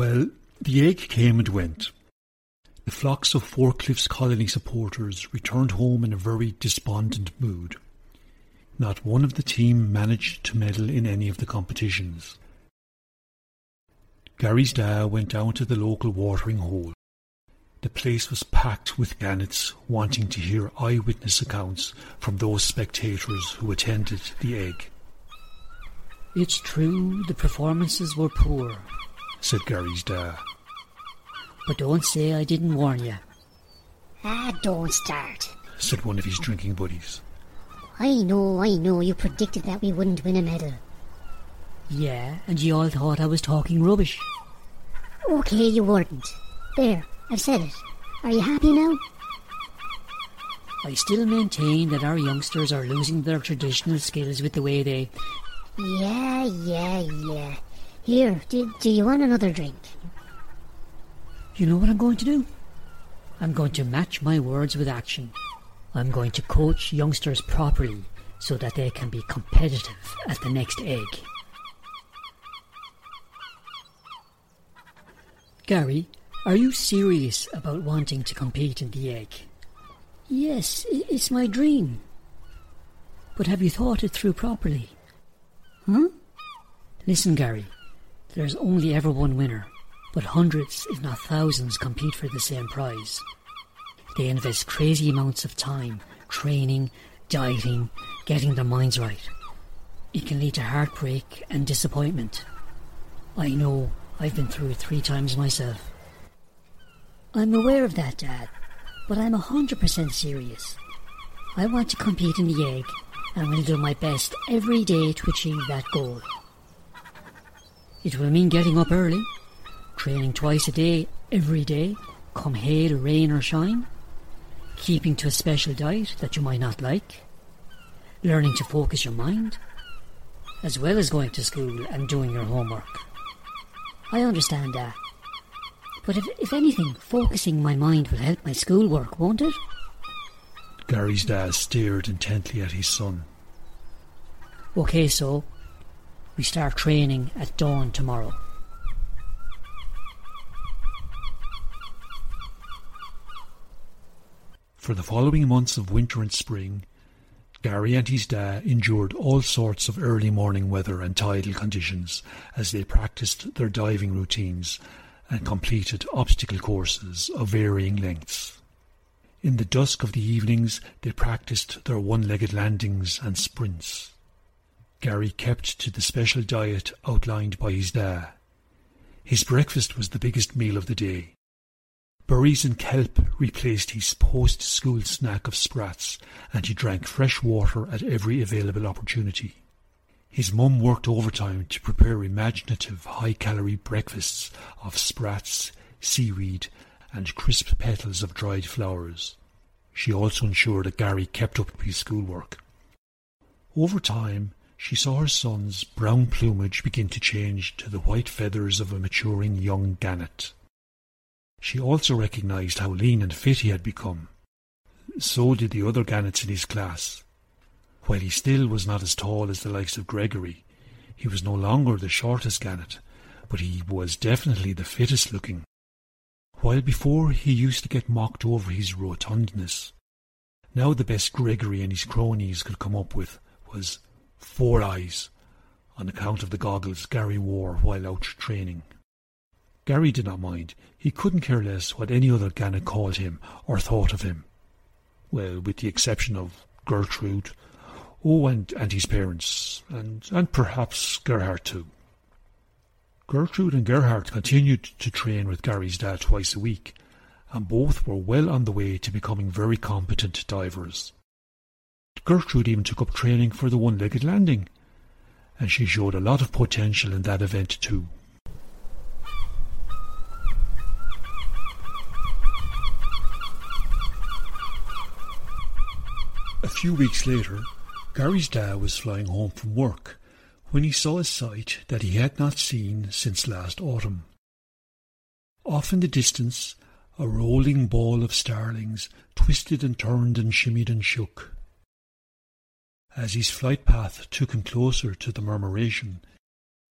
Well, the egg came and went. The flocks of Four Colony supporters returned home in a very despondent mood. Not one of the team managed to medal in any of the competitions. Gary's dad went down to the local watering hole. The place was packed with gannets wanting to hear eyewitness accounts from those spectators who attended the egg. It's true the performances were poor, said Gary's dad. But don't say I didn't warn you. Ah, don't start, said one of his drinking buddies. I know, I know, you predicted that we wouldn't win a medal. Yeah, and you all thought I was talking rubbish. Okay, you weren't. There, I've said it. Are you happy now? I still maintain that our youngsters are losing their traditional skills with the way they. Yeah, yeah, yeah. Here, do, do you want another drink? You know what I'm going to do? I'm going to match my words with action. I'm going to coach youngsters properly so that they can be competitive at the next egg. Gary, are you serious about wanting to compete in the egg? Yes, it's my dream. But have you thought it through properly? Huh? Listen, Gary, there's only ever one winner, but hundreds, if not thousands, compete for the same prize. They invest crazy amounts of time, training, dieting, getting their minds right. It can lead to heartbreak and disappointment. I know I've been through it three times myself. I'm aware of that, Dad, but I'm a hundred percent serious. I want to compete in the egg and I'll do my best every day to achieve that goal. It will mean getting up early, training twice a day, every day, come hail, rain or shine, keeping to a special diet that you might not like, learning to focus your mind, as well as going to school and doing your homework. I understand that. But if, if anything, focusing my mind will help my schoolwork, won't it? Gary's dad stared intently at his son. Okay, so we start training at dawn tomorrow. For the following months of winter and spring, Gary and his dad endured all sorts of early morning weather and tidal conditions as they practiced their diving routines and completed obstacle courses of varying lengths. In the dusk of the evenings, they practiced their one legged landings and sprints. Gary kept to the special diet outlined by his dad. His breakfast was the biggest meal of the day. Berries and kelp replaced his post-school snack of sprats, and he drank fresh water at every available opportunity. His mum worked overtime to prepare imaginative high-calorie breakfasts of sprats, seaweed, and crisp petals of dried flowers. She also ensured that Gary kept up his schoolwork. Over time, she saw her son's brown plumage begin to change to the white feathers of a maturing young gannet. She also recognized how lean and fit he had become. So did the other gannets in his class. While he still was not as tall as the likes of Gregory, he was no longer the shortest gannet, but he was definitely the fittest looking. While before he used to get mocked over his rotundness, now the best Gregory and his cronies could come up with was four eyes, on account of the goggles Gary wore while out training. Gary did not mind. He couldn't care less what any other Gannet called him or thought of him. Well, with the exception of Gertrude, oh, and, and his parents, and, and perhaps Gerhard too. Gertrude and Gerhard continued to train with Gary's dad twice a week, and both were well on the way to becoming very competent divers. Gertrude even took up training for the one-legged landing, and she showed a lot of potential in that event too. A few weeks later, Gary's dad was flying home from work when he saw a sight that he had not seen since last autumn. Off in the distance, a rolling ball of starlings twisted and turned and shimmied and shook. As his flight path took him closer to the murmuration,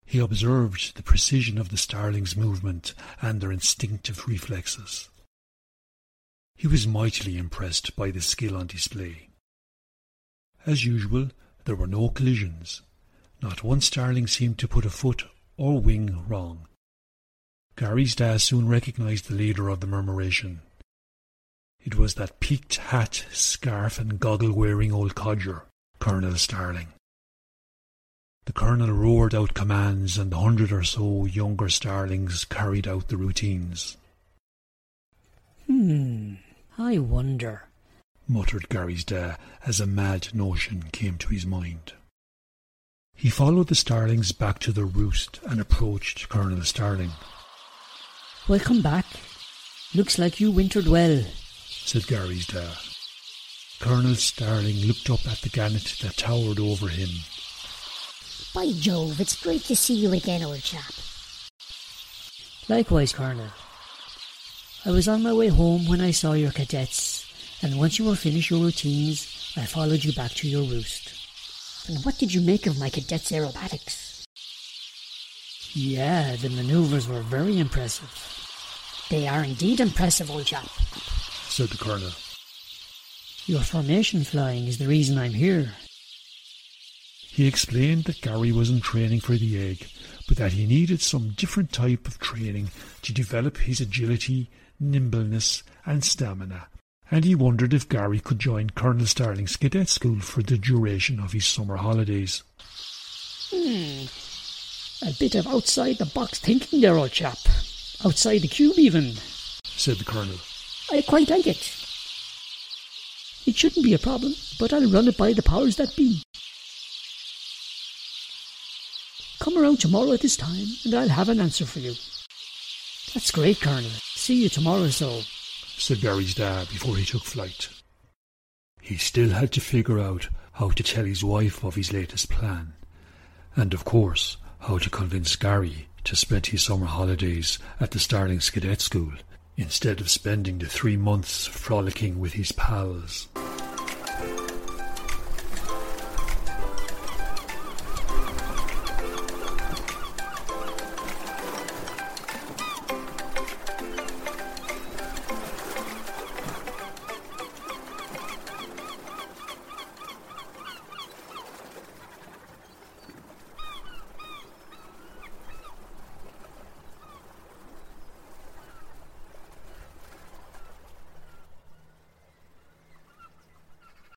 He observed the precision of the starlings' movement and their instinctive reflexes. He was mightily impressed by the skill on display. As usual, there were no collisions. Not one starling seemed to put a foot or wing wrong. Gary's dad soon recognized the leader of the murmuration. It was that peaked hat, scarf, and goggle wearing old codger, Colonel Starling. The colonel roared out commands, and the hundred or so younger starlings carried out the routines. Hmm, I wonder, muttered Gary's dad as a mad notion came to his mind. He followed the starlings back to their roost and approached Colonel Starling. Welcome back. Looks like you wintered well, said Gary's dad. Colonel Starling looked up at the gannet that towered over him. By Jove, it's great to see you again, old chap. Likewise, Colonel. I was on my way home when I saw your cadets, and once you were finished your routines, I followed you back to your roost. And what did you make of my cadets' aerobatics? Yeah, the maneuvers were very impressive. They are indeed impressive, old chap said the colonel. Your formation flying is the reason I'm here. He explained that Gary wasn't training for the egg, but that he needed some different type of training to develop his agility, nimbleness, and stamina, and he wondered if Gary could join Colonel Starling's cadet school for the duration of his summer holidays. Hmm. A bit of outside the box thinking there, old chap. Outside the cube, even, said the colonel. I quite like it. It shouldn't be a problem, but I'll run it by the powers that be. Come around tomorrow at this time, and I'll have an answer for you. That's great, Colonel. See you tomorrow, so, said Gary's dad before he took flight. He still had to figure out how to tell his wife of his latest plan, and of course, how to convince Gary to spend his summer holidays at the Starlings Cadet School instead of spending the three months frolicking with his pals.